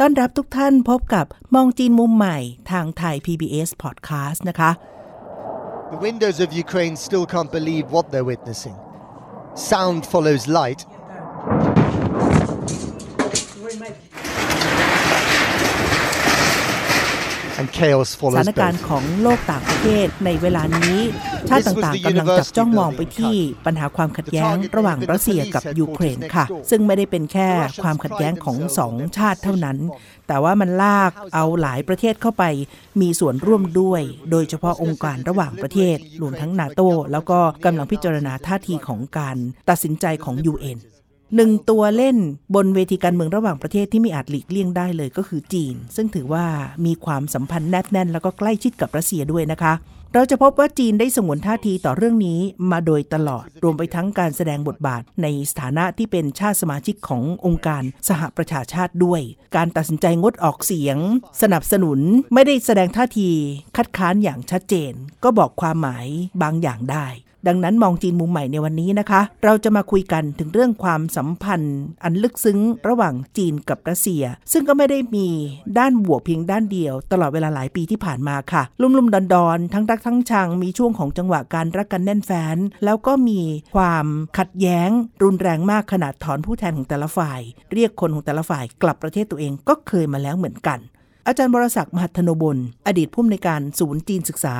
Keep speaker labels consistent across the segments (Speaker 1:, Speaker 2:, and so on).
Speaker 1: ต้อนรับทุกท่านพบกับมองจีนมุมใหม่ทางไทย PBS Podcast นะคะ
Speaker 2: The windows of Ukraine still can't believe what they're witnessing. Sound follows light. And chaos
Speaker 1: ส
Speaker 2: follows
Speaker 1: ถานการณ์
Speaker 2: both.
Speaker 1: ของโลกต่างประเทศในเวลานี้ชาติต่างๆกำลังจับจ้องมองไปที่ปัญหาความขัดแย้งระหว่างรัสเซียกับยูเครนค่ะ ซึ่งไม่ได้เป็นแค่ความขัดแย้งของสองชาติเท่านั้น แต่ว่ามันลากเอาหลายประเทศเข้าไปมีส่วนร่วมด้วย โดยเฉพาะองค์การระหว่างประเทศรวมทั้งนาโตแล้วก็กำลังพิจารณาท่าทีของการตัดสินใจของ UN หนึ่งตัวเล่นบนเวทีการเมืองระหว่างประเทศที่ไม่อาจหลีกเลี่ยงได้เลยก็คือจีน ซึ่งถือว่ามีความสัมพันธ์แนบแน่น แล้วก็ใกล้ชิดกับรัสเซียด้วยนะคะ เราจะพบว่าจีนได้สงวนท่าทีต่อเรื่องนี้มาโดยตลอด รวมไปทั้งการแสดงบทบาทในสถานะที่เป็นชาติสมาชิกขององค์การสหประชาชาติด้วย การตัดสินใจงดออกเสียง สนับสนุนไม่ได้แสดงท่าที คัดค้านอย่างชัดเจน ก็บอกความหมายบางอย่างได้ ดังนั้นมองจีนมุมใหม่ในวันนี้นะคะ เราจะมาคุยกันถึงเรื่องความสัมพันธ์ อันลึกซึ้งระหว่างจีนกับรัสเซีย ซึ่งก็ไม่ได้มีด้านบวกเพียงด้านเดียว ตลอดเวลาหลายปีที่ผ่านมาค่ะ ลุ่มๆดอนๆทั้งรักทั้งชังมีช่วงของจังหวะการรักกันแน่นแฟ้นแล้วก็มีความขัดแย้ง รุนแรงมากขนาดถอนผู้แทนของแต่ละฝ่าย เรียกคนของแต่ละฝ่ายกลับประเทศตัวเองก็เคยมาแล้วเหมือนกัน อาจารย์บรศักดิ์มหัทโนบลอดีตผู้อำนวยการศูนย์จีนศึกษา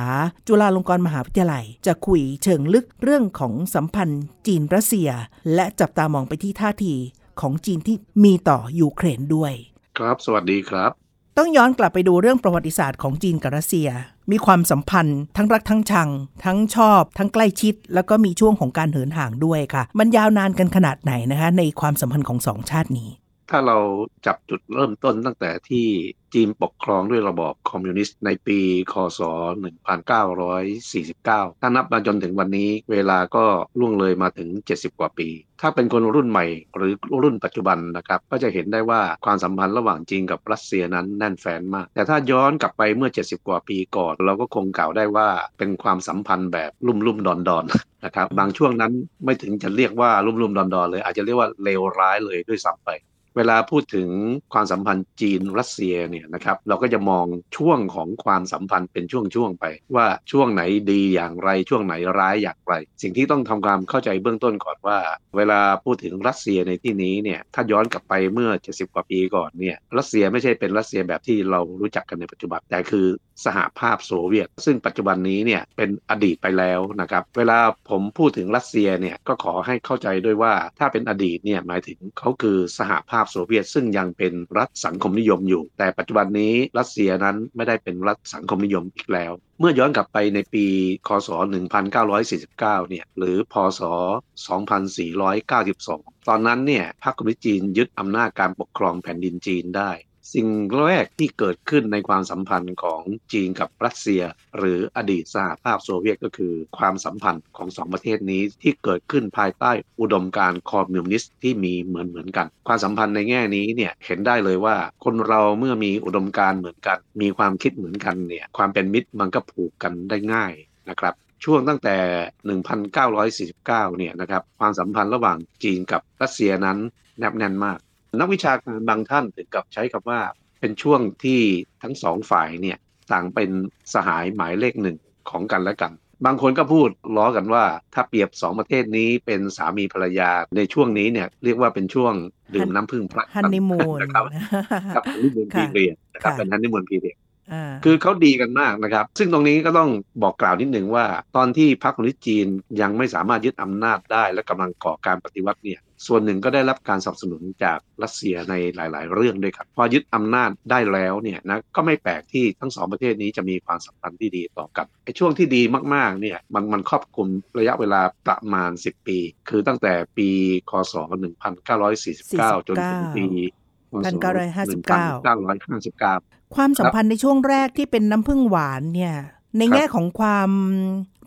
Speaker 1: จุฬาลงกรณ์มหาวิทยาลัย จะคุยเชิงลึกเรื่องของสัมพันธ์ จีนรัสเซีย และจับตามองไปที่ท่าทีของจีนที่มีต่อยูเครนด้วย
Speaker 3: ครับสวัสดีครับ
Speaker 1: ต้องย้อนกลับไปดูเรื่องประวัติศาสตร์ของจีนกับรัสเซีย มีความสัมพันธ์ ทั้งรักทั้งชัง ทั้งชอบ ทั้งใกล้ชิด แล้วก็มีช่วงของการเหินห่างด้วยค่ะ มันยาวนานกันขนาดไหนนะคะ ในความสัมพันธ์ของสองชาตินี้
Speaker 3: ถ้าเราจับจุดเริ่มต้นตั้งแต่ที่จีนปกครองด้วยระบอบคอมมิวนิสต์ในปี คศ 1949 ถ้านับมาจนถึงวันนี้เวลาก็ล่วงเลยมาถึง 70 กว่าปี ถ้าเป็นคนรุ่นใหม่หรือรุ่นปัจจุบันนะครับ ก็จะเห็นได้ว่าความสัมพันธ์ระหว่างจีนกับรัสเซียนั้นแน่นแฟนมาก แต่ถ้าย้อนกลับไปเมื่อ 70 กว่าปีก่อน เราก็คงกล่าวได้ว่าเป็นความสัมพันธ์แบบลุ่มลุ่มดอนดอนๆนะครับ บางช่วงนั้นไม่ถึงจะเรียกว่าลุ่มลุ่มดอนดอนๆเลย อาจจะเรียกว่าเลวร้ายเลยด้วยซ้ำไป เวลาพูดถึงความสัมพันธ์จีนรัสเซียเนี่ยนะครับเราก็จะมองช่วงของความสัมพันธ์เป็นช่วงๆไป ว่าช่วงไหนดีอย่างไรช่วงไหนร้ายอย่างไร สิ่งที่ต้องทำความเข้าใจเบื้องต้นก่อนว่า เวลาพูดถึงรัสเซียในที่นี้เนี่ยถ้าย้อนกลับไปเมื่อ 70 กว่าปีก่อนเนี่ยรัสเซียไม่ใช่เป็นรัสเซียแบบที่เรารู้จักกันในปัจจุบันแต่คือสหภาพโซเวียต ซึ่งปัจจุบันนี้เนี่ยเป็นอดีตไปแล้วนะครับเวลาผมพูดถึงรัสเซียเนี่ยก็ขอให้เข้าใจด้วยว่าถ้าเป็นอดีตเนี่ยหมายถึงเขาคือสหภาพโซเวียตซึ่งยังเป็นรัฐสังคมนิยมอยู่ แต่ปัจจุบันนี้รัสเซียนั้นไม่ได้เป็นรัฐสังคมนิยมอีกแล้ว เมื่อย้อนกลับไปในปี คศ 1949 เนี่ย หรือ พศ 2492 ตอนนั้นเนี่ย พรรคคอมมิวนิสต์จีนยึดอำนาจการปกครองแผ่นดินจีนได้ สิ่งแรกที่เกิดขึ้นในความสัมพันธ์ของจีนกับรัสเซีย หรืออดีตสหภาพโซเวียตก็คือ ความสัมพันธ์ของสองประเทศนี้ที่เกิดขึ้นภายใต้อุดมการณ์คอมมิวนิสต์ที่มีเหมือนเหมือนกัน ความสัมพันธ์ในแง่นี้เนี่ยเห็นได้เลยว่าคนเราเมื่อมีอุดมการณ์เหมือนกัน มีความคิดเหมือนกันเนี่ยความเป็นมิตรมันก็ผูกกันได้ง่ายนะครับช่วงตั้งแต่ 1949 เนี่ยนะครับ ความสัมพันธ์ระหว่างจีนกับรัสเซียนั้นแนบแน่นมาก นักวิชาการบางท่านถึงกับใช้คำว่าเป็นช่วงที่ทั้งสองฝ่ายเนี่ยต่างเป็นสหายหมายเลขหนึ่งของกันและกัน บางคนก็พูดล้อกันว่าถ้าเปรียบสองประเทศนี้เป็นสามีภรรยาในช่วงนี้เนี่ยเรียกว่าเป็นช่วงดื่มน้ำพึ่งพลัก
Speaker 1: ฮันนีมูน
Speaker 3: นะครับครับฮันนีมูนพี
Speaker 1: ค่ะ
Speaker 3: เรียดนะครับ
Speaker 1: ค่ะ
Speaker 3: เป็นฮันนีมูนพีเรียด
Speaker 1: อ่า
Speaker 3: คือเขาดีกันมากนะครับ ซึ่งตรงนี้ก็ต้องบอกกล่าวนิดหนึ่งว่า ตอนที่พรรคคอมมิวนิสต์จีนยังไม่สามารถยึดอำนาจได้ และกำลังก่อการปฏิวัติเนี่ยส่วนหนึ่งก็ได้รับการสนับสนุนจากรัสเซียในหลาย ๆ เรื่องด้วยครับพอยึดอำนาจได้แล้วเนี่ยนะก็ไม่แปลกที่ทั้งสองประเทศนี้จะมีความสัมพันธ์ที่ดีต่อกันไอ้ช่วงที่ดีมาก ๆ เนี่ยมันมันครอบคลุมระยะเวลาประมาณ 10 ปี คือตั้งแต่ปีคศ1949 จนถึงปี
Speaker 1: 1959 ความสัมพันธ์ในช่วงแรกที่เป็นน้ำผึ้งหวานเนี่ย ในแง่ของความ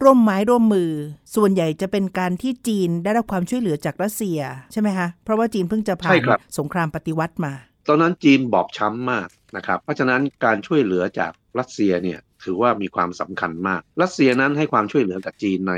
Speaker 1: ร่วมไม้ร่วมมือ ส่วนใหญ่จะเป็นการที่จีนได้รับความช่วยเหลือจากรัสเซียใช่ไหมคะ เพราะว่าจีนเพิ่งจะผ่านสงครามปฏิวัติมา
Speaker 3: ตอนนั้นจีนบอบช้ำมากนะครับ เพราะฉะนั้นการช่วยเหลือจากรัสเซียเนี่ยถือว่ามีความสำคัญมาก รัสเซียนั้นให้ความช่วยเหลือกับจีนใน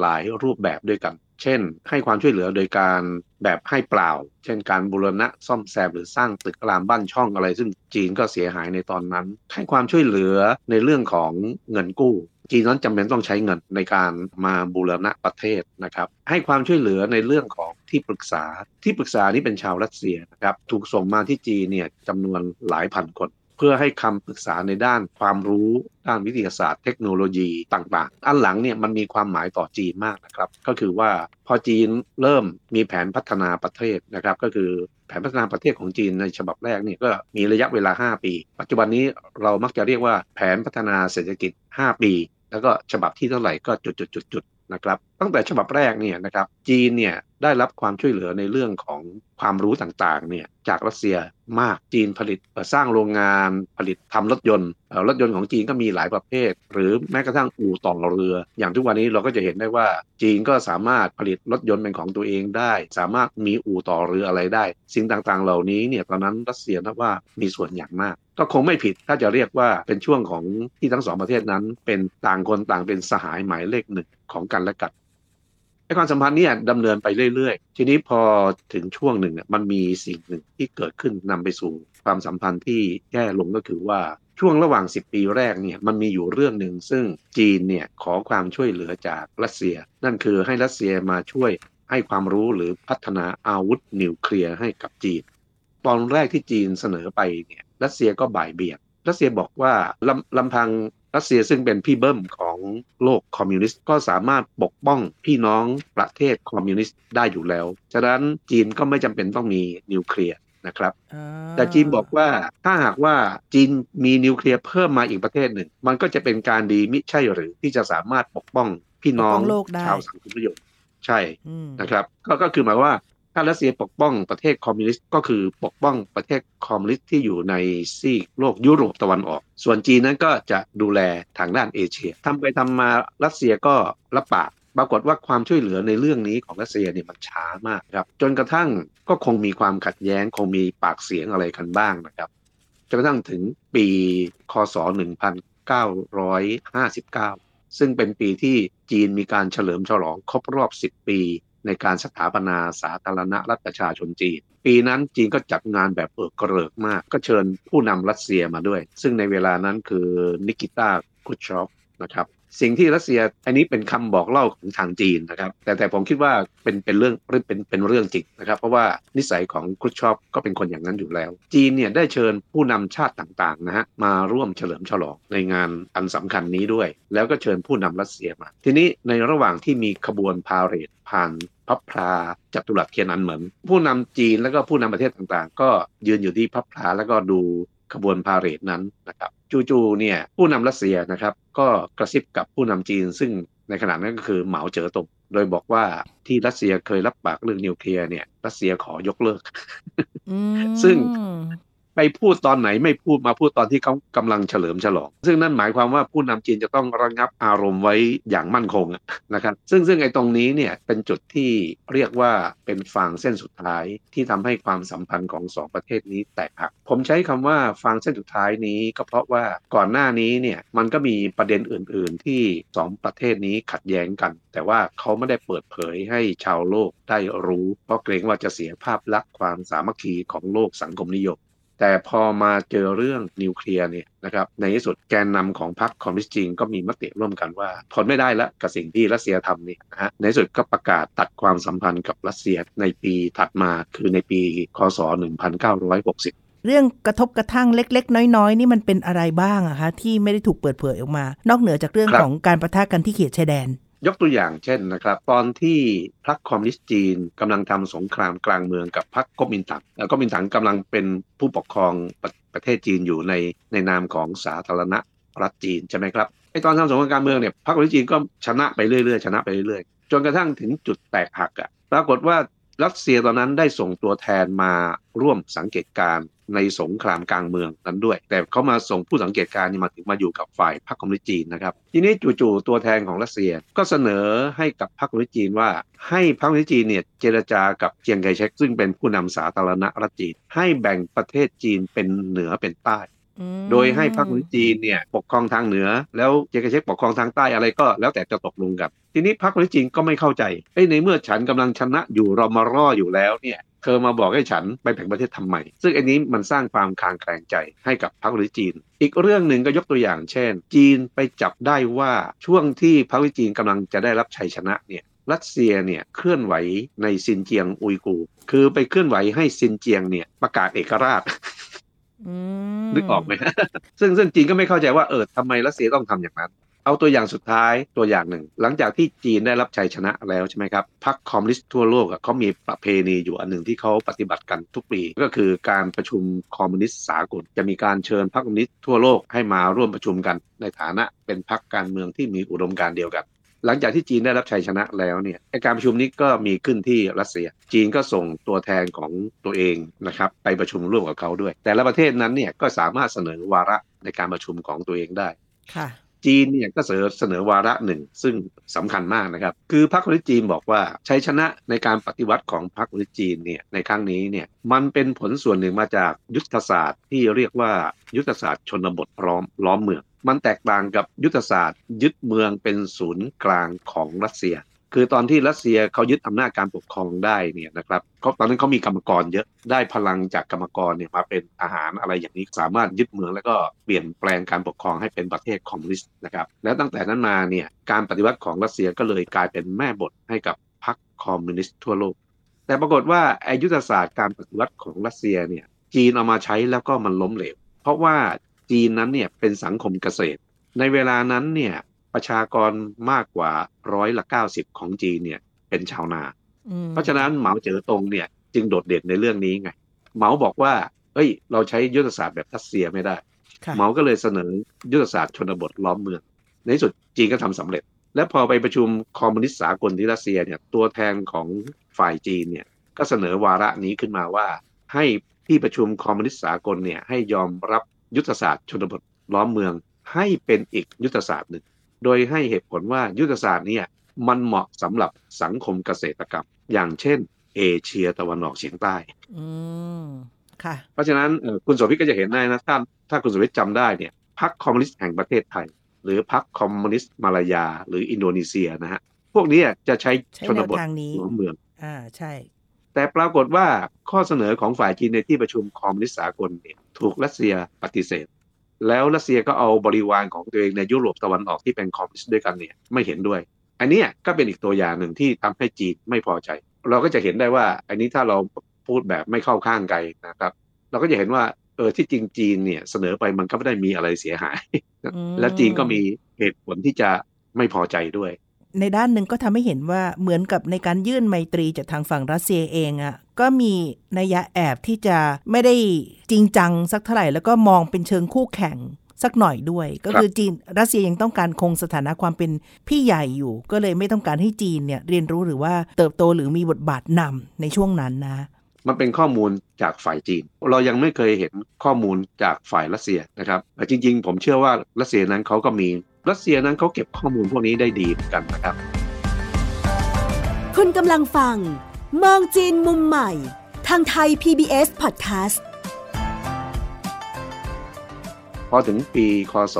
Speaker 3: หลายรูปแบบด้วยกัน เช่น ให้ความช่วยเหลือโดยการแบบให้เปล่า เช่นการบูรณะซ่อมแซมหรือสร้างตึกรามบ้านช่องอะไร ซึ่งจีนก็เสียหายในตอนนั้น ให้ความช่วยเหลือในเรื่องของเงินกู้ จีนนั้นจำเป็นต้องใช้เงินในการมาบูรณะประเทศนะครับ ให้ความช่วยเหลือในเรื่องของที่ปรึกษา ที่ปรึกษานี้เป็นชาวรัสเซียนะครับ ถูกส่งมาที่จีนเนี่ยจำนวนหลายพันคน เพื่อให้คำปรึกษาในด้านความรู้ด้านวิทยาศาสตร์เทคโนโลยีต่างๆ อันหลังเนี่ยมันมีความหมายต่อจีนมากนะครับ ก็คือว่าพอจีนเริ่มมีแผนพัฒนาประเทศนะครับ ก็คือแผนพัฒนาประเทศของจีนในฉบับแรกนี่ก็มีระยะเวลา 5 ปี ปัจจุบันนี้เรามักจะเรียกว่าแผนพัฒนาเศรษฐกิจ 5 ปี แล้วก็ฉบับที่เท่าไหร่ก็จุดๆๆนะครับตั้งแต่ฉบับแรกเนี่ยนะครับจีนเนี่ยได้รับความช่วยเหลือในเรื่องของความรู้ต่างๆเนี่ยจากรัสเซียมากจีนผลิตสร้างโรงงานผลิตทำรถยนต์รถยนต์ของจีนก็มีหลายประเภท หรือแม้กระทั่งอู่ต่อเรือ อย่างทุกวันนี้เราก็จะเห็นได้ว่าจีนก็สามารถผลิตรถยนต์เป็นของตัวเองได้ สามารถมีอู่ต่อเรืออะไรได้ สิ่งต่างๆ เหล่านี้เนี่ยตอนนั้นรัสเซียนับว่ามีส่วนอย่างมาก ก็คงไม่ผิดถ้าจะเรียกว่าเป็นช่วงของที่ทั้งสองประเทศนั้น เป็นต่างคนต่างเป็นสหายหมายเลขหนึ่งของกันและกัน ไอ้ความสัมพันธ์นี้ดำเนินไปเรื่อยๆ ทีนี้พอถึงช่วงหนึ่งเนี่ยมันมีสิ่งหนึ่งที่เกิดขึ้นนำไปสู่ความสัมพันธ์ที่แย่ลงก็คือว่าช่วงระหว่าง 10 ปีแรกเนี่ยมันมีอยู่เรื่องหนึ่งซึ่งจีนเนี่ยขอความช่วยเหลือจากรัสเซีย นั่นคือให้รัสเซียมาช่วยให้ความรู้หรือพัฒนาอาวุธนิวเคลียร์ให้กับจีน ตอนแรกที่จีนเสนอไปเนี่ยรัสเซียก็บ่ายเบี่ยงรัสเซียบอกว่าลำลำพัง รัสเซียซึ่งเป็นพี่เบิ้มของโลกคอมมิวนิสต์ก็สามารถปกป้องพี่น้องประเทศคอมมิวนิสต์ได้อยู่แล้ว ฉะนั้นจีนก็ไม่จำเป็นต้องมีนิวเคลียร์นะครับแต่จีนบอกว่าถ้าหากว่าจีนมีนิวเคลียร์เพิ่มมาอีกประเทศหนึ่ง มันก็จะเป็นการดีมิใช่หรือที่จะสามารถปกป้องพี่น้องชาวสังคมนิยมใช่นะครับก็ก็คือหมายว่า ถ้ารัสเซียปกป้องประเทศคอมมิวนิสต์ก็คือปกป้องประเทศคอมมิวนิสต์ที่อยู่ในซีกโลกยุโรปตะวันออก ส่วนจีนนั้นก็จะดูแลทางด้านเอเชียทำไปทำมารัสเซียก็รับปากปรากฏว่าความช่วยเหลือในเรื่องนี้ของรัสเซียเนี่ยมันช้ามากครับ จนกระทั่งก็คงมีความขัดแย้งคงมีปากเสียงอะไรกันบ้างนะครับจนกระทั่งถึงปีคศ 1959 ซึ่งเป็นปีที่จีนมีการเฉลิมฉลองครบรอบ 10 ปี ในการสถาปนาสาธารณรัฐประชาชนจีน ปีนั้นจีนก็จัดงานแบบเอิกกระเริกมาก ก็เชิญผู้นำรัสเซียมาด้วย ซึ่งในเวลานั้นคือนิกิต้าคุชชอฟนะครับ สิ่งที่รัสเซียอันนี้เป็นคำบอกเล่าของทางจีนนะครับ แต่แต่ผมคิดว่าเป็นเป็นเรื่องเป็นเป็นเรื่องจริงนะครับ เพราะว่านิสัยของครุชชอฟก็เป็นคนอย่างนั้นอยู่แล้ว จีนเนี่ยได้เชิญผู้นำชาติต่างๆนะฮะมาร่วมเฉลิมฉลองในงานอันสำคัญนี้ด้วย แล้วก็เชิญผู้นำรัสเซียมา ทีนี้ในระหว่างที่มีขบวนพาเหรดผ่านพับพลาจัตุรัสเทียนอันเหมือนผู้นำจีนแล้วก็ผู้นำประเทศต่างๆ ก็ยืนอยู่ที่พับพลาแล้วก็ดู ขบวนพาเหรดนั้นนะครับจู่ๆเนี่ยผู้นำรัสเซียนะครับก็กระซิบกับผู้นำจีน ซึ่งในขณะนั้นก็คือเหมาเจ๋อตงโดยบอกว่าที่รัสเซียเคยรับปากเรื่องนิวเคลียร์เนี่ยรัสเซียขอยกเลิก ซึ่ง ไปพูดตอนไหนไม่พูดมาพูดตอนที่เขากำลังเฉลิมฉลอง ซึ่งนั่นหมายความว่าผู้นำจีนจะต้องระงับอารมณ์ไว้อย่างมั่นคงนะครับ ซึ่งซึ่งไอ้ตรงนี้เนี่ยเป็นจุดที่เรียกว่าเป็นฟางเส้นสุดท้ายที่ทำให้ความสัมพันธ์ของสองประเทศนี้แตกหัก ผมใช้คำว่าฟางเส้นสุดท้ายนี้ก็เพราะว่าก่อนหน้านี้เนี่ยมันก็มีประเด็นอื่น ๆ ที่สองประเทศนี้ขัดแย้งกัน แต่ว่าเขาไม่ได้เปิดเผยให้ชาวโลกได้รู้ เพราะเกรงว่าจะเสียภาพลักษณ์ความสามัคคีของโลกสังคมนิยม แต่พอมาเจอเรื่องนิวเคลียร์เนี่ยนะครับในที่สุดแกนนำของพรรคคอมมิวนิสต์จีนก็มีมติร่วมกันว่าทนไม่ได้แล้วกับสิ่งที่รัสเซียทำนี่นะฮะในที่สุดก็ประกาศตัดความสัมพันธ์กับรัสเซียในปีถัดมาคือในปีคศ 1960
Speaker 1: เรื่องกระทบกระทั่งเล็ก ๆ น้อย ๆ นี่มันเป็นอะไรบ้างอะคะที่ไม่ได้ถูกเปิดเผยออกมา นอกเหนือจากเรื่องของการประทะกันที่เขตชายแดน
Speaker 3: ยกตัวอย่างเช่นนะครับ ตอนที่พรรคคอมมิวนิสต์จีนกำลังทำสงครามกลางเมืองกับพรรคก๊กมินตั๋งแล้วก๊กมินตั๋งกำลังเป็นผู้ปกครองประประเทศจีนอยู่ในในนามของสาธารณรัฐจีนใช่ไหมครับไอตอนทำสงครามกลางเมืองเนี่ยพรรคคอมมิวนิสต์จีนก็ชนะไปเรื่อยๆชนะไปเรื่อยๆจนกระทั่งถึงจุดแตกหักอะ่ะปรากฏว่ารัสเซียตอนนั้นได้ส่งตัวแทนมาร่วมสังเกตการณ์ ในสงครามกลางเมืองนั้นด้วย แต่เขามาส่งผู้สังเกตการณ์มาถึงมาอยู่กับฝ่ายพรรคคอมมิวนิสต์จีนนะครับ ทีนี้จู่ๆตัวแทนของรัสเซียก็เสนอให้กับพรรคคอมมิวนิสต์จีนว่า ให้พรรคคอมมิวนิสต์จีนเนี่ยเจรจากับเจียงไคเชกซึ่งเป็นผู้นำสาธารณรัฐจีน ให้แบ่งประเทศจีนเป็นเหนือเป็นใต้โดยให้พรรคคอมมิวนิสต์จีนเนี่ยปกครองทางเหนือ แล้วเจียงไคเชกปกครองทางใต้อะไรก็ แล้วแต่จะตกลงกันทีนี้พรรคคอมมิวนิสต์จีนก็ไม่เข้าใจเอ้ในเมื่อฉันกำลังชนะอยู่รอมร่ออยู่แล้วเนี่ย เธอมาบอกให้ฉันไปแบ่งประเทศทำไม ซึ่งอันนี้มันสร้างความคลางแคลงใจให้กับพรรคคอมมิวนิสต์จีน อีกเรื่องหนึ่งก็ยกตัวอย่างเช่น จีนไปจับได้ว่าช่วงที่พรรคคอมมิวนิสต์จีนกำลังจะได้รับชัยชนะเนี่ยรัสเซียเนี่ยเคลื่อนไหวในซินเจียงอุยกูร์คือไปเคลื่อนไหวให้ซินเจียงเนี่ยประกาศเอกราชนึกออกไหมซึ่งซึ่งจีนก็ไม่เข้าใจว่าเออทำไมรัสเซียต้องทำอย่างนั้น เอาตัวอย่างสุดท้ายตัวอย่างหนึ่ง หลังจากที่จีนได้รับชัยชนะแล้วใช่ไหมครับพรรคคอมมิวนิสต์ทั่วโลกเขามีประเพณีอยู่อันหนึ่งที่เขาปฏิบัติกันทุกปี ก็คือการประชุมคอมมิวนิสต์สากลจะมีการเชิญพรรคคอมมิวนิสต์ทั่วโลกให้มาร่วมประชุมกัน ในฐานะเป็นพรรคการเมืองที่มีอุดมการณ์เดียวกันหลังจากที่จีนได้รับชัยชนะแล้วเนี่ยการประชุมนี้ก็มีขึ้นที่รัสเซีย จีนก็ส่งตัวแทนของตัวเองนะครับไปประชุมร่วมกับเขาด้วย แต่ละประเทศนั้นเนี่ยก็สามารถเสนอวาระในการประชุมของตัวเองได้
Speaker 1: ค่ะ
Speaker 3: จีนเนี่ยก็เสนอเสนอวาระหนึ่งซึ่งสำคัญมากนะครับ คือพรรคคอมมิวนิสต์จีนบอกว่าชัยชนะในการปฏิวัติของพรรคคอมมิวนิสต์จีนเนี่ยในครั้งนี้เนี่ยมันเป็นผลส่วนหนึ่งมาจากยุทธศาสตร์ที่เรียกว่ายุทธศาสตร์ชนบทร้อมล้อมเมืองมันแตกต่างกับยุทธศาสตร์ ยึดเมืองเป็นศูนย์กลางของรัสเซีย คือตอนที่รัสเซียเขายึดอำนาจการปกครองได้เนี่ยนะครับเขาตอนนั้นเขามีกรรมกรเยอะได้พลังจากกรรมกรเนี่ยมาเป็นทหารอะไรอย่างนี้สามารถยึดเมืองแล้วก็เปลี่ยนแปลงการปกครองให้เป็นประเทศคอมมิวนิสต์นะครับแล้วตั้งแต่นั้นมาเนี่ยการปฏิวัติของรัสเซียก็เลยกลายเป็นแม่บทให้กับพรรคคอมมิวนิสต์ทั่วโลก แต่ปรากฏว่าอายุทศาสตร์การปฏิวัติของรัสเซียเนี่ยจีนเอามาใช้แล้วก็มันล้มเหลว เพราะว่าจีนนั้นเนี่ยเป็นสังคมเกษตร ในเวลานั้นเนี่ย ประชากรมากกว่าร้อยละ90ของจีนเนี่ย เป็นชาวนา เพราะฉะนั้นเหมาเจ๋อตงเนี่ย จึงโดดเด่นในเรื่องนี้ไง เหมาบอกว่า เอ้ย เราใช้ยุทธศาสตร์แบบรัสเซียไม่ได้
Speaker 1: ค่ะ
Speaker 3: เหมาก็เลยเสนอยุทธศาสตร์ชนบทล้อมเมือง ในที่สุดจีนก็ทำสำเร็จ และพอไปประชุมคอมมิวนิสต์สากลที่รัสเซียเนี่ยตัวแทนของฝ่ายจีนเนี่ยก็เสนอวาระนี้ขึ้นมาว่าให้ที่ประชุมคอมมิวนิสต์สากลเนี่ยให้ยอมรับยุทธศาสตร์ชนบทล้อมเมืองให้เป็นอีกยุทธศาสตร์หนึ่ง โดยให้เหตุผลว่ายุทธศาสตร์เนี่ยมันเหมาะสำหรับสังคมเกษตรกรรม อย่างเช่น เอเชียตะวันออกเฉียงใต้
Speaker 1: อืมค่ะ
Speaker 3: เพราะฉะนั้นเอ่อคุณโสภิตก็จะเห็นได้นะถ้าถ้าคุณโสภิตจำได้เนี่ยพรรคคอมมิวนิสต์แห่งประเทศไทย หรือพรรคคอมมิวนิสต์มาลายา หรืออินโดนีเซียนะฮะพวกนี้จะใช้
Speaker 1: ใช้
Speaker 3: ชนบท
Speaker 1: แนวทางนี้
Speaker 3: หัวเมือง
Speaker 1: อ่าใช่
Speaker 3: แต่ปรากฏว่าข้อเสนอของฝ่ายจีนในที่ประชุมคอมมิวนิสต์สากลเนี่ยถูกรัสเซียปฏิเสธ แล้วรัสเซียก็เอาบริวารของตัวเองในยุโรปตะวันออกที่เป็นคอมมิวนิสต์ด้วยกันเนี่ยไม่เห็นด้วย อันเนี้ยก็เป็นอีกตัวอย่างหนึ่งที่ทำให้จีนไม่พอใจ เราก็จะเห็นได้ว่าอันนี้ถ้าเราพูดแบบไม่เข้าข้างไกลนะครับ เราก็จะเห็นว่าเออที่จริงจีนเนี่ยเสนอไปมันก็ไม่ได้มีอะไรเสียหาย
Speaker 1: อืม
Speaker 3: และจีนก็มีเหตุผลที่จะไม่พอใจด้วย
Speaker 1: ในด้านหนึ่งก็ทำให้เห็นว่าเหมือนกับในการยื่นไมตรีจากทางฝั่งรัสเซียเองอะ่ะก็มีนัยยะแอบที่จะไม่ได้จริงจังสักเท่าไหร่ แล้วก็มองเป็นเชิงคู่แข่งสักหน่อยด้วย ก็คือจีนรัสเซียยังต้องการคงสถานะความเป็นพี่ใหญ่อยู่ ก็เลยไม่ต้องการให้จีนเนี่ยเรียนรู้หรือว่าเติบโตหรือมีบทบาทนำในช่วงนั้นนะ
Speaker 3: มันเป็นข้อมูลจากฝ่ายจีน เรายังไม่เคยเห็นข้อมูลจากฝ่ายรัสเซียนะครับแต่จริง ๆ ผมเชื่อว่ารัสเซียนั้นเขาก็มี รัสเซียนั้นเขาเก็บข้อมูลพวกนี้ได้ดีเหมือนกันนะครับ
Speaker 4: คุณกำลังฟัง มองจีนมุมใหม่ ทางไทย PBS Podcast
Speaker 3: พอถึงปีคศ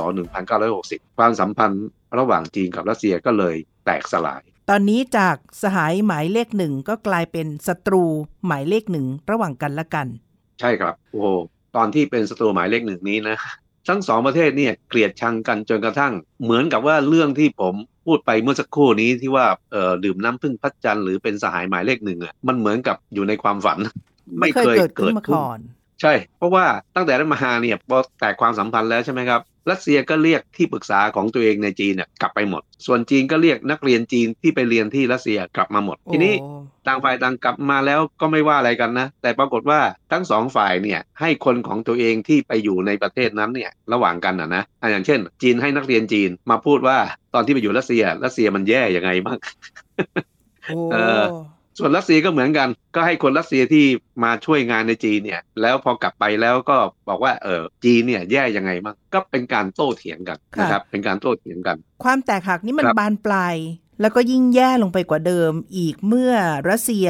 Speaker 3: 1960 ความสัมพันธ์ระหว่างจีนกับรัสเซียก็เลยแตกสลาย
Speaker 1: ตอนนี้จากสหายหมายเลขหนึ่งก็กลายเป็นศัตรูหมายเลขหนึ่งระหว่างกันและกัน
Speaker 3: ใช่ครับ โอ้โหตอนที่เป็นศัตรูหมายเลขหนึ่งนี้นะ ทั้งสองประเทศเนี่ยเกลียดชังกันจนกระทั่ง เหมือนกับว่าเรื่องที่ผมพูดไปเมื่อสักครู่นี้ที่ว่าเอ่อดื่มน้ำพึ่งพัดจันทร์หรือเป็นสหายหมายเลขหนึ่งอะมันเหมือนกับอยู่ในความฝัน
Speaker 1: ไม่เคยเกิดขึ้นมาก่อน
Speaker 3: ใช่ เพราะว่าตั้งแต่นั้นมาเนี่ยพอแตกความสัมพันธ์แล้วใช่ไหมครับ รัสเซียก็เรียกที่ปรึกษาของตัวเองในจีนเนี่ยกลับไปหมด ส่วนจีนก็เรียกนักเรียนจีนที่ไปเรียนที่รัสเซียกลับมาหมด ทีนี้
Speaker 1: โอ้
Speaker 3: ต่างฝ่ายต่างกลับมาแล้วก็ไม่ว่าอะไรกันนะ แต่ปรากฏว่าทั้งสองฝ่ายเนี่ยให้คนของตัวเองที่ไปอยู่ในประเทศนั้นเนี่ยระหว่างกันนะนะอะอย่างเช่น จีนให้นักเรียนจีนมาพูดว่าตอนที่ไปอยู่รัสเซียรัสเซียมันแย่ยังไงบ้าง
Speaker 1: โอ้
Speaker 3: เออ ส่วนรัสเซียก็เหมือนกัน ก็ให้คนรัสเซียที่มาช่วยงานในจีนเนี่ย แล้วพอกลับไปแล้วก็บอกว่าเออจีนเนี่ยแย่ยังไงบ้างก็เป็นการโต้เถียงกันนะครับ เป็นการโต้เถียงกัน
Speaker 1: ความแตกหักนี้มัน
Speaker 3: ครับ
Speaker 1: บานปลาย แล้วก็ยิ่งแย่ลงไปกว่าเดิมอีกเมื่อรัสเซีย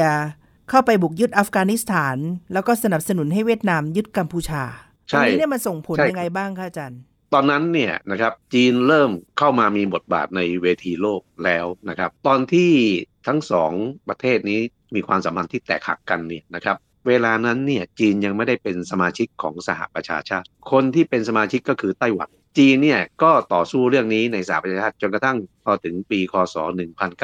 Speaker 1: เข้าไปบุกยึดอัฟกานิสถาน แล้วก็สนับสนุนให้เวียดนามยึดกัมพูชาต
Speaker 3: ใช่
Speaker 1: รงนี้เนี่ยมันส่งผล
Speaker 3: ใช่
Speaker 1: ยังไงบ้างคะอาจารย์
Speaker 3: ตอนนั้นเนี่ยนะครับจีนเริ่มเข้ามามีบทบาทในเวทีโลกแล้วนะครับ ตอนที่ ทั้งสองประเทศนี้มีความสัมพันธ์ที่แตกหักกันเนี่ยนะครับเวลานั้นเนี่ยจีนยังไม่ได้เป็นสมาชิกของสหประชาชาติ คนที่เป็นสมาชิกก็คือไต้หวัน จีนเนี่ยก็ต่อสู้เรื่องนี้ในสหประชาชาติจนกระทั่งพอถึงปีคศ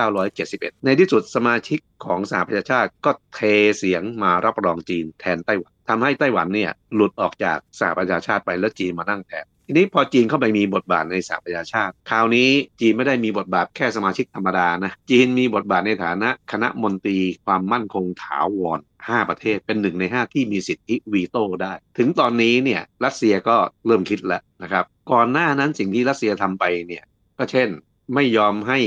Speaker 3: 1971 ในที่สุดสมาชิกของสหประชาชาติก็เทเสียงมารับรองจีนแทนไต้หวันทำให้ไต้หวันเนี่ยหลุดออกจากสหประชาชาติไปแล้วจีนมานั่งแทน ทีนี้พอจีนเข้าไปมีบทบาทในสหประชาชาติคราวนี้จีนไม่ได้มีบทบาทแค่สมาชิกธรรมดานะจีนมีบทบาทในฐานะคณะมนตรีความมั่นคงถาวร5ประเทศเป็นหนึ่งใน5ที่มีสิทธิวีโต้ได้ ถึงตอนนี้เนี่ยรัสเซียก็เริ่มคิดแล้วนะครับก่อนหน้านั้นสิ่งที่รัสเซียทำไปเนี่ยก็เช่น ไม่ยอมให้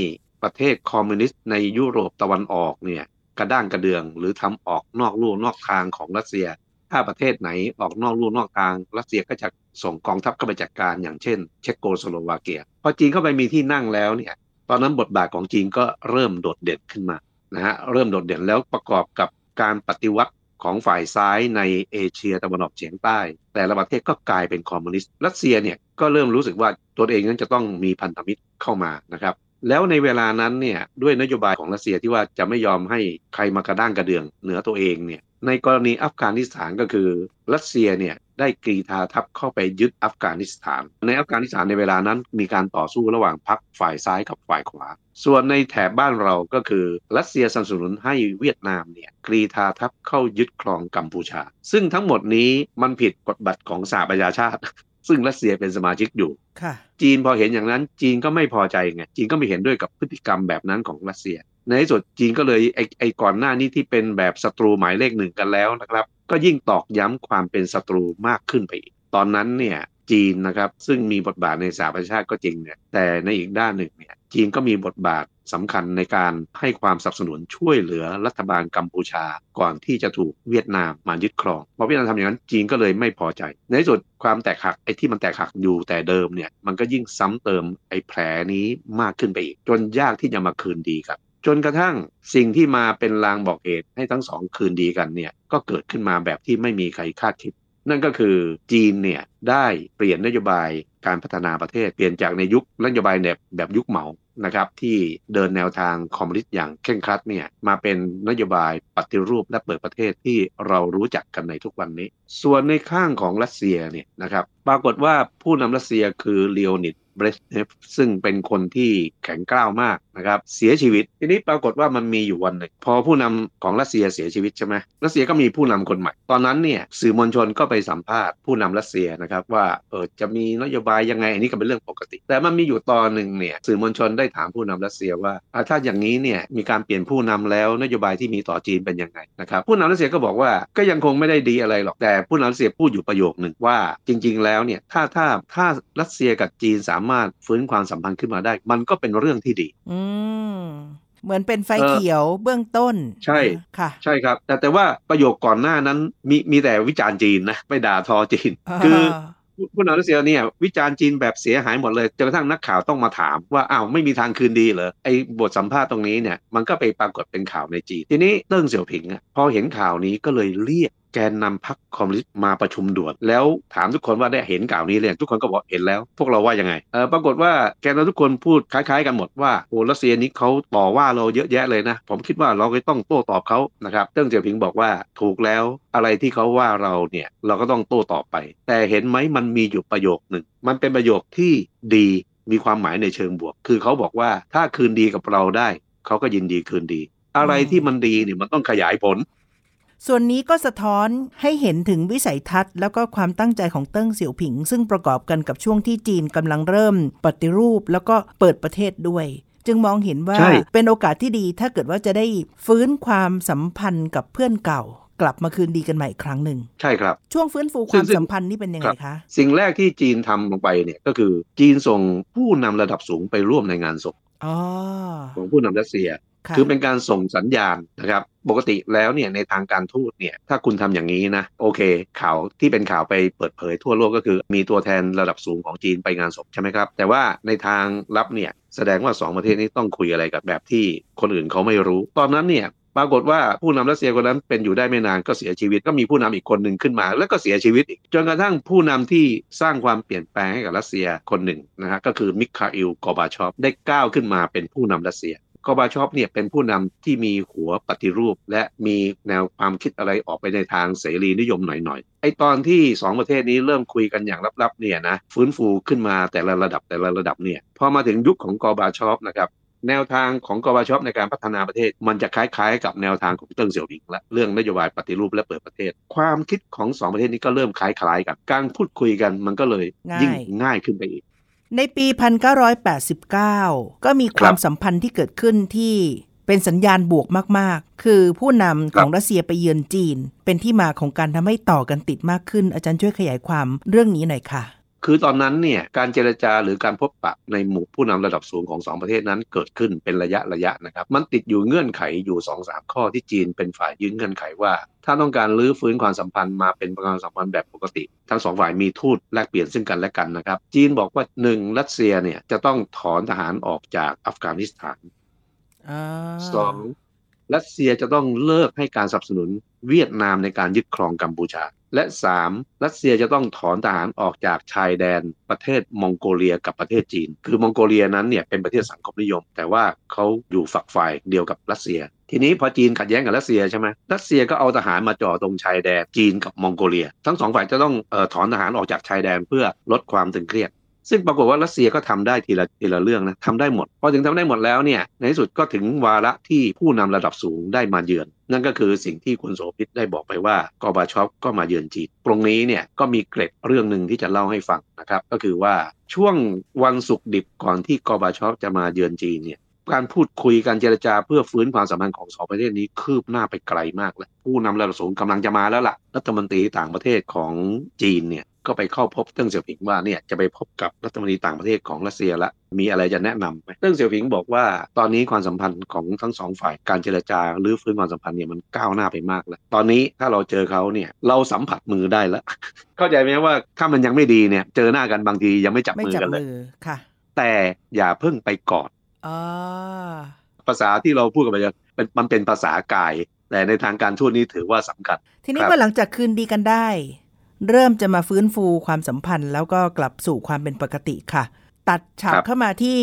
Speaker 3: ประเทศคอมมิวนิสต์ในยุโรปตะวันออกเนี่ยกระด้างกระเดืองหรือทำออกนอกลู่นอกทางของรัสเซีย ถ้าประเทศไหนออกนอกลู่นอกทาง รัสเซียก็จะ ส่งกองทัพเข้าไปจัดการอย่างเช่น เช็กโกสโลวาเกีย พอจีนเข้าไปมีที่นั่งแล้วเนี่ยตอนนั้นบทบาทของจีนก็เริ่มโดดเด่นขึ้นมานะฮะเริ่มโดดเด่นแล้วประกอบกับการปฏิวัติของฝ่ายซ้ายในเอเชียตะวันออกเฉียงใต้ แต่ละประเทศก็กลายเป็นคอมมิวนิสต์รัสเซียเนี่ยก็เริ่มรู้สึกว่าตัวเองนั้นจะต้องมีพันธมิตรเข้ามานะครับแล้วในเวลานั้นเนี่ยด้วยนโยบายของรัสเซียที่ว่าจะไม่ยอมให้ใครมากระด้างกระเดืองเหนือตัวเองเนี่ย ในกรณีอัฟกานิสถานก็คือ รัสเซียเนี่ยได้กรีธาทัพเข้าไปยึดอัฟกานิสถาน ในอัฟกานิสถานในเวลานั้นมีการต่อสู้ระหว่างพรรคฝ่ายซ้ายกับฝ่ายขวา ส่วนในแถบบ้านเราก็คือ รัสเซียสนับสนุนให้เวียดนามเนี่ยกรีธาทัพเข้ายึดครองกัมพูชา ซึ่งทั้งหมดนี้มันผิดกฎบัตรของสหประชาชาติ ซึ่งรัสเซียเป็นสมาชิกอยู่
Speaker 1: ค่ะ
Speaker 3: จีนพอเห็นอย่างนั้นจีนก็ไม่พอใจไงจีนก็ไม่เห็นด้วยกับพฤติกรรมแบบนั้นของรัสเซีย ในที่สุดจีนก็เลยไอไอก่อนหน้านี้ที่เป็นแบบศัตรูหมายเลขหนึ่งกันแล้วนะครับ ก็ยิ่งตอกย้ำความเป็นศัตรูมากขึ้นไปอีก ตอนนั้นเนี่ยจีนนะครับซึ่งมีบทบาทในสหประชาติก็จริงเนี่ยแต่ในอีกด้านหนึ่งเนี่ยจีนก็มีบทบาทสำคัญในการให้ความสนับสนุนช่วยเหลือรัฐบาลกัมพูชา ก่อนที่จะถูกเวียดนามมายึดครองพอเวียดนามทำอย่างนั้นจีนก็เลยไม่พอใจ ในที่สุดความแตกหักไอ้ที่มันแตกหักอยู่แต่เดิมเนี่ยมันก็ยิ่งซ้ำเติมไอ้แผลนี้มากขึ้นไปอีก จนยากที่จะมาคืนดีกัน จนกระทั่งสิ่งที่มาเป็นลางบอกเหตุให้ทั้งสองคืนดีกันเนี่ยก็เกิดขึ้นมาแบบที่ไม่มีใครคาดคิด นั่นก็คือจีนเนี่ยได้เปลี่ยนนโยบายการพัฒนาประเทศ เปลี่ยนจากในยุคนโยบายแบบแบบยุคเหมานะครับที่เดินแนวทางคอมมิวนิสต์อย่างเคร่งครัดเนี่ยมาเป็นนโยบายปฏิรูปและเปิดประเทศที่เรารู้จักกันในทุกวันนี้ ส่วนในข้างของรัสเซียเนี่ยนะครับปรากฏว่าผู้นำรัสเซียคือเลโอนิดเบรสเนฟซึ่งเป็นคนที่แข็งกร้าวมาก นะครับเสียชีวิต ทีนี้ปรากฏว่ามันมีอยู่วันหนึ่งพอผู้นำของรัสเซียเสียชีวิตใช่ไหมรัสเซียก็มีผู้นำคนใหม่ ตอนนั้นเนี่ยสื่อมวลชนก็ไปสัมภาษณ์ผู้นำรัสเซียนะครับว่าเออจะมีนโยบายยังไงอันนี้ก็เป็นเรื่องปกติ แต่มันมีอยู่ตอนหนึ่งเนี่ยสื่อมวลชนได้ถามผู้นำรัสเซียว่าถ้าอย่างนี้เนี่ยมีการเปลี่ยนผู้นำแล้วนโยบายที่มีต่อจีนเป็นยังไงนะครับผู้นำรัสเซียก็บอกว่าก็ยังคงไม่ได้ดีอะไรหรอกแต่ผู้นำรัสเซียพูดอยู่ประโยคหนึ่งว่าจริง ๆ แล้วเนี่ยถ้าถ้าถ้ารัสเซียกับจีนสามารถฟื้นความสัมพันธ์ขึ้นมาได้ มันก็เป็นเรื่องที่ดี
Speaker 1: อืเหมือนเป็นไฟ
Speaker 3: เออ
Speaker 1: เขียวเบื้องต้น
Speaker 3: ใช่
Speaker 1: ค่ะ
Speaker 3: ใช่ครับ แต่แต่ว่าประโยคก่อนหน้านั้นมีมีแต่วิจารณ์จีนนะไม่ด่าทอจีน คือผู้ผู้นำรัสเซียเนี่ยวิจารณ์จีนแบบเสียหายหมดเลยจนกระทั่งนักข่าวต้องมาถามว่าอ้าวไม่มีทางคืนดีเหรอไอ้บทสัมภาษณ์ตรงนี้เนี่ยมันก็ไปปรากฏเป็นข่าวในจีน ทีนี้เติ้งเสี่ยวผิงอะพอเห็นข่าวนี้ก็เลยเรียก แกนนำพรรคคอมมิวนิสต์มาประชุมด่วน แล้วถามทุกคนว่าได้เห็นข่าวนี้เลยงทุกคนก็บอกเห็นแล้ว พวกเราว่ายังไงเออปรากฏว่าแกนนำทุกคนพูดคล้าย ๆ กันหมดว่าโอ้รัสเซียนี้เขาต่อว่าเราเยอะแยะเลยนะ ผมคิดว่าเราก็ต้องโต้ตอบเขานะครับเติ้งเสี่ยวผิงบอกว่าถูกแล้วอะไรที่เขาว่าเราเนี่ยเราก็ต้องโต้ตอบไป แต่เห็นไหมมันมีอยู่ประโยคหนึ่งมันเป็นประโยคที่ดีมีความหมายในเชิงบวก คือเขาบอกว่าถ้าคืนดีกับเราได้ เขาก็ยินดีคืนดี อะไรที่มันดีเนี่ยมันต้องขยายผล
Speaker 1: ส่วนนี้ก็สะท้อนให้เห็นถึงวิสัยทัศน์ แล้วก็ความตั้งใจของเติ้งเสี่ยวผิง ซึ่งประกอบกันกับช่วงที่จีนกำลังเริ่มปฏิรูปแล้วก็เปิดประเทศด้วย จึงมองเห็นว่า
Speaker 3: ใช่
Speaker 1: เป็นโอกาสที่ดีถ้าเกิดว่าจะได้ฟื้นความสัมพันธ์กับเพื่อนเก่ากลับมาคืนดีกันใหม่อีกครั้งหนึ่ง
Speaker 3: ใช่ครับ
Speaker 1: ช่วงฟื้นฟูค
Speaker 3: ซึ่
Speaker 1: วางม
Speaker 3: ซึ่ง
Speaker 1: สัมพันธ์นี่เป็นยังไง
Speaker 3: ครับ
Speaker 1: คะ
Speaker 3: สิ่งแรกที่จีนทำลงไปเนี่ยก็คือจีนส่งผู้นำระดับสูงไปร่วมในงานศพ
Speaker 1: อ๋อ
Speaker 3: ของผู้นำรัสเซีย คือเป็นการส่งสัญญาณนะครับ ปกติแล้วเนี่ยในทางการทูตเนี่ยถ้าคุณทำอย่างนี้นะ โอเค ข่าวที่เป็นข่าวไปเปิดเผยทั่วโลกก็คือ มีตัวแทนระดับสูงของจีนไปงานศพใช่ไหมครับ แต่ว่าในทางลับเนี่ยแสดงว่า 2 ประเทศนี้ต้องคุยอะไรกับแบบที่คนอื่นเขาไม่รู้ ตอนนั้นเนี่ยปรากฏว่าผู้นำรัสเซียคนนั้นเป็นอยู่ได้ไม่นานก็เสียชีวิตก็มีผู้นำอีกคนหนึ่งขึ้นมา แล้วก็เสียชีวิตอีกจนกระทั่งผู้นำที่สร้างความเปลี่ยนแปลงให้กับรัสเซียคนหนึ่งนะฮะก็คือมิคาอิลกอบาชอฟได้ก้าวขึ้นมาเป็นผู้นำรัสเซีย กอบาชอฟเนี่ยเป็นผู้นำที่มีหัวปฏิรูป และมีแนวความคิดอะไรออกไปในทางเสรีนิยมหน่อยๆไอตอนที่ 2 ประเทศนี้เริ่มคุยกันอย่างลับๆเนี่ยนะฟื้นฟูขึ้นมาแต่ละระดับแต่ละระดับเนี่ยพอมาถึงยุคของกอบาชอฟนะครับแนวทางของกบชในการพัฒนาประเทศ มันจะคล้ายๆ กับแนวทางของเติ้งเสี่ยวผิงและเรื่องนโยบายปฏิรูปและเปิดประเทศ ความคิดของสองประเทศนี้ก็เริ่มคล้ายๆกัน การพูดคุยกันมันก็เลยยิ่งง่ายขึ้นไปอีก
Speaker 1: ในปี 1989 ก็มีความสัมพันธ์ที่เกิดขึ้นที่เป็นสัญญาณบวกมาก ๆ คือผู้นำของรัสเซียไปเยือนจีน เป็นที่มาของการทำให้ต่อกันติดมากขึ้น อาจารย์ช่วยขยายความเรื่องนี้หน่อยค่ะ
Speaker 3: คือตอนนั้นเนี่ยการเจรจาหรือการพบปะในหมู่ผู้นำระดับสูงของสองประเทศนั้นเกิดขึ้นเป็นระยะระยะนะครับ มันติดอยู่เงื่อนไขอยู่2อสข้อที่จีนเป็นฝ่ายยื่นเงื่อนไขว่า ถ้าต้องการลื้อฟื้นความสัมพันธ์มาเป็นความสัมพันธ์แบบปกติ ทั้งสองฝ่ายมีทูตแลกเปลี่ยนซึ่งกันและกันนะครับ จีนบอกว่า 1 รัสเซียเนี่ยจะต้องถอนทหารออกจากอัฟกานิสถานสองรัสเซียจะต้องเลิกให้การสนับสนุนเวียดนามในการยึดครองกัมพูชา และ 3. รัสเซียจะต้องถอนทหารออกจากชายแดนประเทศมองโกเลียกับประเทศจีน คือมองโกเลียนั้นเนี่ยเป็นประเทศสังคมนิยม แต่ว่าเขาอยู่ฝักฝ่ายเดียวกับรัสเซีย ทีนี้พอจีนขัดแย้งกับรัสเซียใช่ไหมรัสเซียก็เอาทหารมาจ่อตรงชายแดนจีนกับมองโกเลีย ทั้งสองฝ่ายจะต้องออถอนทหารออกจากชายแดนเพื่อลดความตึงเครียด ซึ่งปรากฏว่ารัสเซียก็ทำได้ทีละทีละเรื่องนะทำได้หมด พอถึงทำได้หมดแล้วเนี่ยในที่สุดก็ถึงวาระที่ผู้นำระดับสูงได้มาเยือน นั่นก็คือสิ่งที่คุณโสภิตได้บอกไปว่ากอบาชอปก็มาเยือนจีนตรงนี้เนี่ยก็มีเกร็ดเรื่องหนึ่งที่จะเล่าให้ฟังนะครับก็คือว่าช่วงวันศุกร์ดิบก่อนที่กอบาชอปจะมาเยือนจีนเนี่ยการพูดคุยการเจรจาเพื่อฟื้นความสัมพันธ์ของสองประเทศนี้คืบหน้าไปไกลมากแล้วผู้นำระดับสูงกำลังจะมาแล้วละ่ะรัฐมนตรีต่างประเทศของจีนเนี่ย ก็ไปเข้าพบเติ้งเสี่ยวผิงว่าเนี่ยจะไปพบกับรัฐมนตรีต่างประเทศของรัสเซียละมีอะไรจะแนะนำไหมเติ้งเสี่ยวผิงบอกว่าตอนนี้ความสัมพันธ์ของทั้งสองฝ่ายการเจรจาหรือฟื้นความสัมพันธ์เนี่ยมันก้าวหน้าไปมากแล้ว ตอนนี้ถ้าเราเจอเขาเนี่ยเราสัมผัสมือได้แล้ว เข้าใจไหมว่าถ้ามันยังไม่ดีเนี่ยเจอหน้ากันบางทียังไม่จับมือกันเลย
Speaker 1: ค่ะ
Speaker 3: แต่อย่าเพิ่งไปกอดภาษาที่เราพูดกันไปมันเป็นภาษากาย แต่ในทางการทูตนี้ถือว่าสำคัญ
Speaker 1: ทีนี้พอหลังจากคืนดีกันได้ เริ่มจะมาฟื้นฟูความสัมพันธ์ แล้วก็กลับสู่ความเป็นปกติค่ะ ตัดฉากเข้ามาที่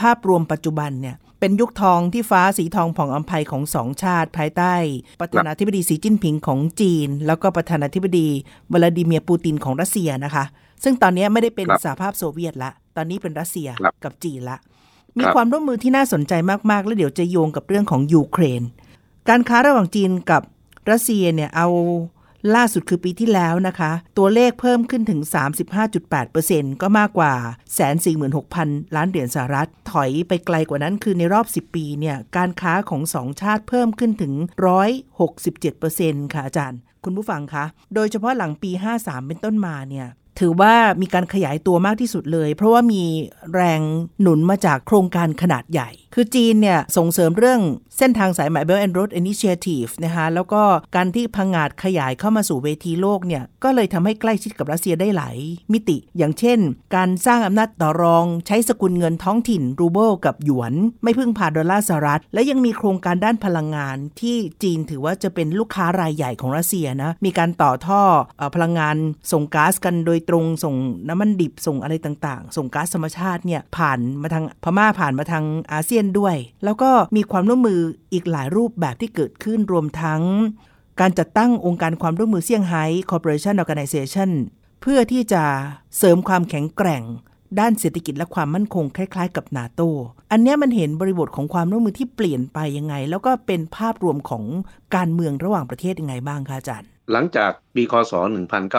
Speaker 1: ภาพรวมปัจจุบันเนี่ยเป็นยุคทองที่ฟ้าสีทองผ่องอัมภัยของสองชาติ ภายใต้ ประธานาธิบดีสีจิ้นผิงของจีน แล้วก็ประธานาธิบดีวลาดิเมียร์ปูตินของรัสเซียนะคะ ซึ่งตอนนี้ไม่ได้เป็นสหภาพโซเวียตละ ตอนนี้เป็นรัสเซียกับจีนละ มีความร่วมมือที่น่าสนใจมากๆ แล้วเดี๋ยวจะโยงกับเรื่องของยูเครน การค้าระหว่างจีนกับรัสเซียเนี่ยเอา ล่าสุดคือปีที่แล้วนะคะ ตัวเลขเพิ่มขึ้นถึง 35.8%ก็มากกว่า 146,000 ล้านเหรียญสหรัฐ ถอยไปไกลกว่านั้นคือในรอบ 10 ปีเนี่ย การค้าของสองชาติเพิ่มขึ้นถึง 167%ค่ะอาจารย์ คุณผู้ฟังคะ โดยเฉพาะหลังปี 53 เป็นต้นมาเนี่ยถือว่ามีการขยายตัวมากที่สุดเลย เพราะว่ามีแรงหนุนมาจากโครงการขนาดใหญ่ คือจีนเนี่ยส่งเสริมเรื่องเส้นทางสายไหม Belt and Road Initiative นะคะแล้วก็การที่พังงาดขยายเข้ามาสู่เวทีโลกเนี่ยก็เลยทำให้ใกล้ชิดกับรัสเซียได้หลายมิติ อย่างเช่น การสร้างอำนาจต่อรองใช้สกุลเงินท้องถิ่นรูเบิลกับหยวน ไม่พึ่งพาดอลลาร์สหรัฐ และยังมีโครงการด้านพลังงาน ที่จีนถือว่าจะเป็นลูกค้ารายใหญ่ของรัสเซียนะมีการต่อท่ออพลังงานส่งก๊าซกันโดยตรงส่งน้ำมันดิบส่งอะไรต่างๆ ส่งก๊าซธรรมชาติเนี่ยผ่านมาทางพม่าผ่านมาทางอาเซียนด้วย แล้วก็มีความร่วมมืออีกหลายรูปแบบที่เกิดขึ้นรวมทั้ง การจัดตั้งองค์การความร่วมมือเซี่ยงไฮ้ Cooperation Organization เพื่อที่จะเสริมความแข็งแกร่ง ด้านเศรษฐกิจและความมั่นคงคล้าย ๆ กับนาโต อันนี้มันเห็นบริบทของความร่วมมือที่เปลี่ยนไปยังไง แล้วก็เป็นภาพรวมของการเมืองระหว่างประเทศยังไงบ้างคะอาจารย์
Speaker 3: หลังจากปีคศ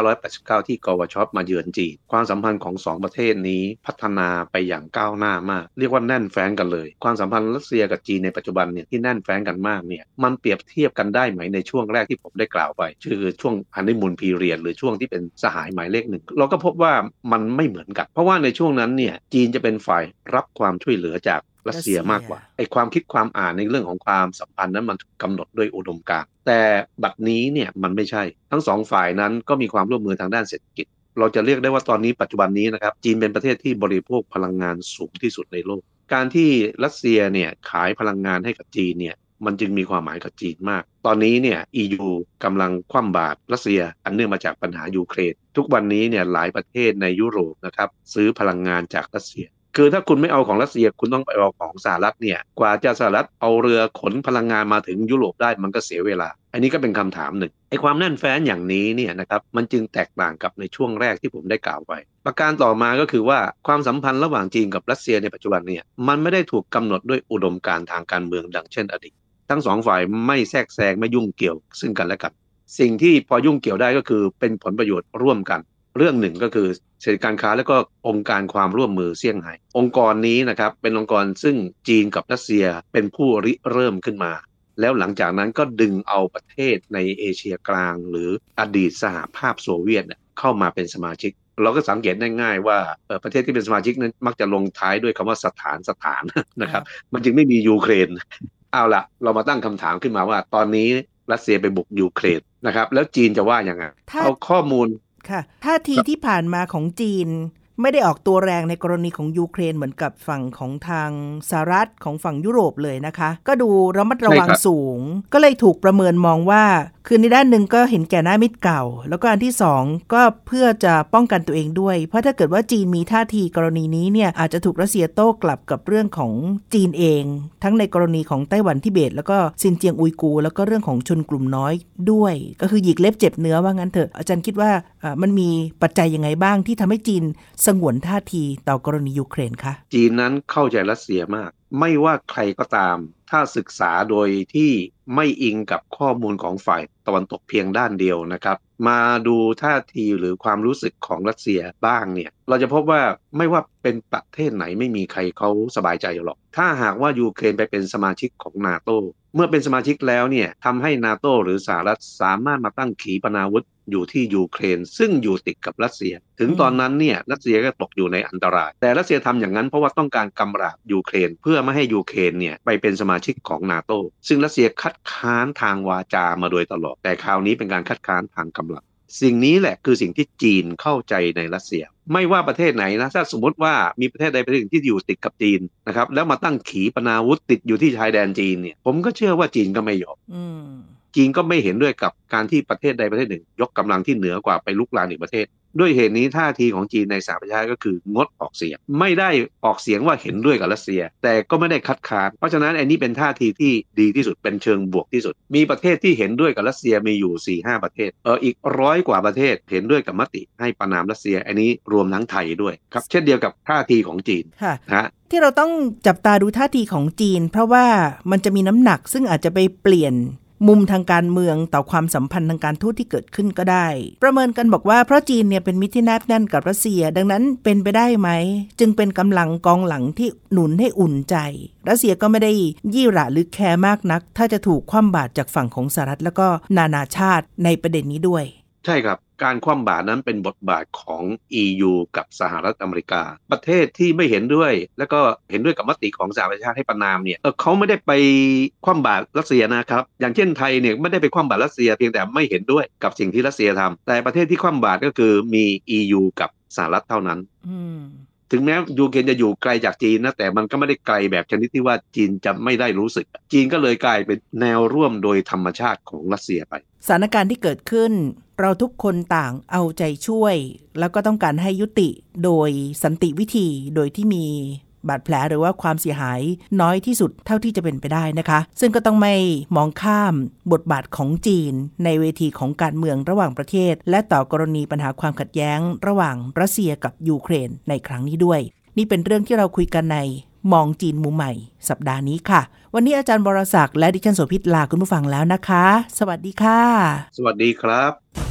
Speaker 3: 1989 ที่กวชมาเยือนจีนความสัมพันธ์ของสองประเทศนี้พัฒนาไปอย่างก้าวหน้ามาก เรียกว่าแน่นแฟ้งกันเลย ความสัมพันธ์รัสเซียกับจีนในปัจจุบันเนี่ยที่แน่นแฟ้งกันมากเนี่ยมันเปรียบเทียบกันได้ไหมในช่วงแรกที่ผมได้กล่าวไปคือช่วงฮันนีมูนพีเรียดหรือช่วงที่เป็นสหายหมายเลขหนึ่งเราก็พบว่ามันไม่เหมือนกัน เพราะว่าในช่วงนั้นเนี่ยจีนจะเป็นฝ่ายรับความช่วยเหลือจาก รัสเซียมากกว่าไอความคิดความอ่านในเรื่องของความสัมพันธ์นั้นมันกำหนดด้วยอุดมการณ์แต่บัดนี้เนี่ยมันไม่ใช่ ทั้งสองฝ่ายนั้นก็มีความร่วมมือทางด้านเศรษฐกิจ เราจะเรียกได้ว่าตอนนี้ปัจจุบันนี้นะครับจีนเป็นประเทศที่บริโภคพลังงานสูงที่สุดในโลก การที่รัสเซียเนี่ยขายพลังงานให้กับจีนเนี่ยมันจึงมีความหมายกับจีนมาก ตอนนี้เนี่ย EU กำลังคว่ำบาตรรัสเซีย อันเนื่องมาจากปัญหายูเครน ทุกวันนี้เนี่ยหลายประเทศในยุโรปนะครับซื้อพลังงานจากรัสเซีย คือถ้าคุณไม่เอาของรัสเซียคุณต้องไปเอาของสหรัฐเนี่ย กว่าจะสหรัฐเอาเรือขนพลังงานมาถึงยุโรปได้มันก็เสียเวลา อันนี้ก็เป็นคำถามหนึ่งไอ้ความแน่นแฟ้นอย่างนี้เนี่ยนะครับมันจึงแตกต่างกับในช่วงแรกที่ผมได้กล่าวไปประการต่อมาก็คือว่าความสัมพันธ์ระหว่างจีนกับรัสเซียในปัจจุบันเนี่ยมันไม่ได้ถูกกำหนดด้วยอุดมการทางการเมืองดังเช่นอดีตทั้งสองฝ่ายไม่แทรกแซงไม่ยุ่งเกี่ยวซึ่งกันและกัน สิ่งที่พอยุ่งเกี่ยวได้ก็คือเป็นผลประโยชน์ร่วมกัน เรื่องหนึ่งก็คือเศรษฐการค้าและก็องค์การความร่วมมือเซี่ยงไฮ้องค์กรนี้นะครับเป็นองค์กรซึ่งจีนกับรัสเซียเป็นผู้ริเริ่มขึ้นมา แล้วหลังจากนั้นก็ดึงเอาประเทศในเอเชียกลาง หรืออดีตสหภาพโซเวียตเข้ามาเป็นสมาชิก เราก็สังเกตได้ง่ายว่าประเทศที่เป็นสมาชิกนั้นมักจะลงท้ายด้วยคำว่าสถานสถานนะครับมันจึงไม่มียูเครนเอาละเรามาตั้งคำถามขึ้นมาว่า ตอนนี้รัสเซียไปบุกยูเครนนะครับแล้วจีนจะว่ายังไงเอาข้อมูล
Speaker 1: ค่ะท่าทีที่ผ่านมาของจีน ไม่ได้ออกตัวแรงในกรณีของยูเครนเหมือนกับฝั่งของทางสหรัฐของฝั่งยุโรปเลยนะคะ ก็ดูระมัดระวังสูง ก็เลยถูกประเมินมองว่าคือในด้านหนึ่งก็เห็นแก่หน้ามิตรเก่า แล้วก็อันที่สองก็เพื่อจะป้องกันตัวเองด้วย เพราะถ้าเกิดว่าจีนมีท่าทีกรณีนี้เนี่ยอาจจะถูกรัสเซียโต้กลับกับเรื่องของจีนเอง ทั้งในกรณีของไต้หวันทิเบต แล้วก็ซินเจียงอุยกู แล้วก็เรื่องของชนกลุ่มน้อยด้วย ก็คือหยิกเล็บเจ็บเนื้อว่างั้นเถอะอาจารย์คิดว่ามันมีปัจจัยยังไงบ้างที่ทำให้จีนสงวนท่าทีต่อกรณียูเครนคะ
Speaker 3: จีนนั้นเข้าใจรัสเซียมาก ไม่ว่าใครก็ตาม ถ้าศึกษาโดยที่ไม่อิงกับข้อมูลของฝ่ายตะวันตกเพียงด้านเดียวนะครับ มาดูท่าทีหรือความรู้สึกของรัสเซียบ้างเนี่ย เราจะพบว่าไม่ว่าเป็นประเทศไหนไม่มีใครเขาสบายใจหรอก ถ้าหากว่ายูเครนไปเป็นสมาชิกของนาโตเมื่อเป็นสมาชิกแล้วเนี่ยทำให้นาโตหรือสหรัฐสามารถมาตั้งขีปนาวุธ อยู่ที่ยูเครน ซึ่งอยู่ติดกับรัสเซีย ถึงตอนนั้นเนี่ยรัสเซียก็ตกอยู่ในอันตราย แต่รัสเซียทำอย่างนั้นเพราะว่าต้องการกำราบยูเครน เพื่อไม่ให้ยูเครนเนี่ยไปเป็นสมาชิกของนาโตซึ่งรัสเซียคัดค้านทางวาจามาโดยตลอด แต่คราวนี้เป็นการคัดค้านทางกำลังสิ่งนี้แหละคือสิ่งที่จีนเข้าใจในรัสเซีย ไม่ว่าประเทศไหนนะถ้าสมมติว่ามีประเทศใดประเทศหนึ่งที่อยู่ติดกับจีนนะครับแล้วมาตั้งขีปนาวุธติดอยู่ที่ชายแดนจีนเนี่ยผมก็เชื่อว่าจีนก็ไม่ยอม จีนก็ไม่เห็นด้วยกับการที่ประเทศใดประเทศหนึ่ง ยกกำลังที่เหนือกว่าไปลุกลานอีกประเทศ ด้วยเหตุนี้ท่าทีของจีนในสหประชาชาติก็คืองดออกเสียง ไม่ได้ออกเสียงว่าเห็นด้วยกับรัสเซีย แต่ก็ไม่ได้คัดค้านเพราะฉะนั้นอันนี้เป็นท่าทีที่ดีที่สุดเป็นเชิงบวกที่สุด มีประเทศที่เห็นด้วยกับรัสเซียมีอยู่4ี่ห้าประเทศเอออีกร้อยกว่าประเทศเห็นด้วยกับมติให้ประนามรัสเซีย อันนี้รวมทั้งไทยด้วยครับเช่นเดียวกับท่าทีของจีน
Speaker 1: ค่ะฮะที่เราต้องจับตาดูท่าทีของจีน เพราะว่ามันจะมีน้ำหนักซึ่งอาจจะไปเปลี่ยน มุมทางการเมืองต่อความสัมพันธ์ทางการทูตที่เกิดขึ้นก็ได้ ประเมินกันบอกว่าเพราะจีนเนี่ยเป็นมิตรที่แนบแน่นกับรัสเซีย ดังนั้นเป็นไปได้ไหม จึงเป็นกำลังกองหลังที่หนุนให้อุ่นใจ รัสเซียก็ไม่ได้ยี่หระหรือแคร์มากนัก ถ้าจะถูกคว่ำบาตรจากฝั่งของสหรัฐแล้วก็นานาชาติในประเด็นนี้ด้วย
Speaker 3: ใช่ครับ การคว่ำบาตรนั้นเป็นบทบาทของ EU กับสหรัฐอเมริกา ประเทศที่ไม่เห็นด้วย แล้วก็เห็นด้วยกับมติของสหประชาชาติให้ประนามเนี่ยเเขาไม่ได้ไปคว่ำบาตรรัสเซียนะครับอย่างเช่นไทยเนี่ยไม่ได้ไปคว่ำบาตรรัสเซียเพียงแต่ไม่เห็นด้วยกับสิ่งที่รัสเซียทำแต่ประเทศที่คว่ำบาตรก็คือมี EU กับสหรัฐเท่านั้นถึงแม้ยูเครนจะอยู่ไกลจากจีนนะแต่มันก็ไม่ได้ไกลแบบชนิดที่ว่าจีนจะไม่ได้รู้สึก จีนก็เลยกลายเป็นแนวร่วมโดยธรรมชาติของรัสเซียไป
Speaker 1: สถานการณ์ที่เกิดขึ้น เราทุกคนต่างเอาใจช่วย แล้วก็ต้องการให้ยุติโดยสันติวิธีโดยที่มีบาดแผลหรือว่าความเสียหายน้อยที่สุดเท่าที่จะเป็นไปได้นะคะ ซึ่งก็ต้องไม่มองข้ามบทบาทของจีน ในเวทีของการเมืองระหว่างประเทศ และต่อกรณีปัญหาความขัดแย้ง ระหว่างรัสเซียกับยูเครนในครั้งนี้ด้วย นี่เป็นเรื่องที่เราคุยกันในมองจีนมุมใหม่ สัปดาห์นี้ค่ะ วันนี้อาจารย์บรศักดิ์และดิฉันโสภิตลาคุณผู้ฟังแล้วนะคะ สวัสดีค่ะ
Speaker 3: สวัสดีครับ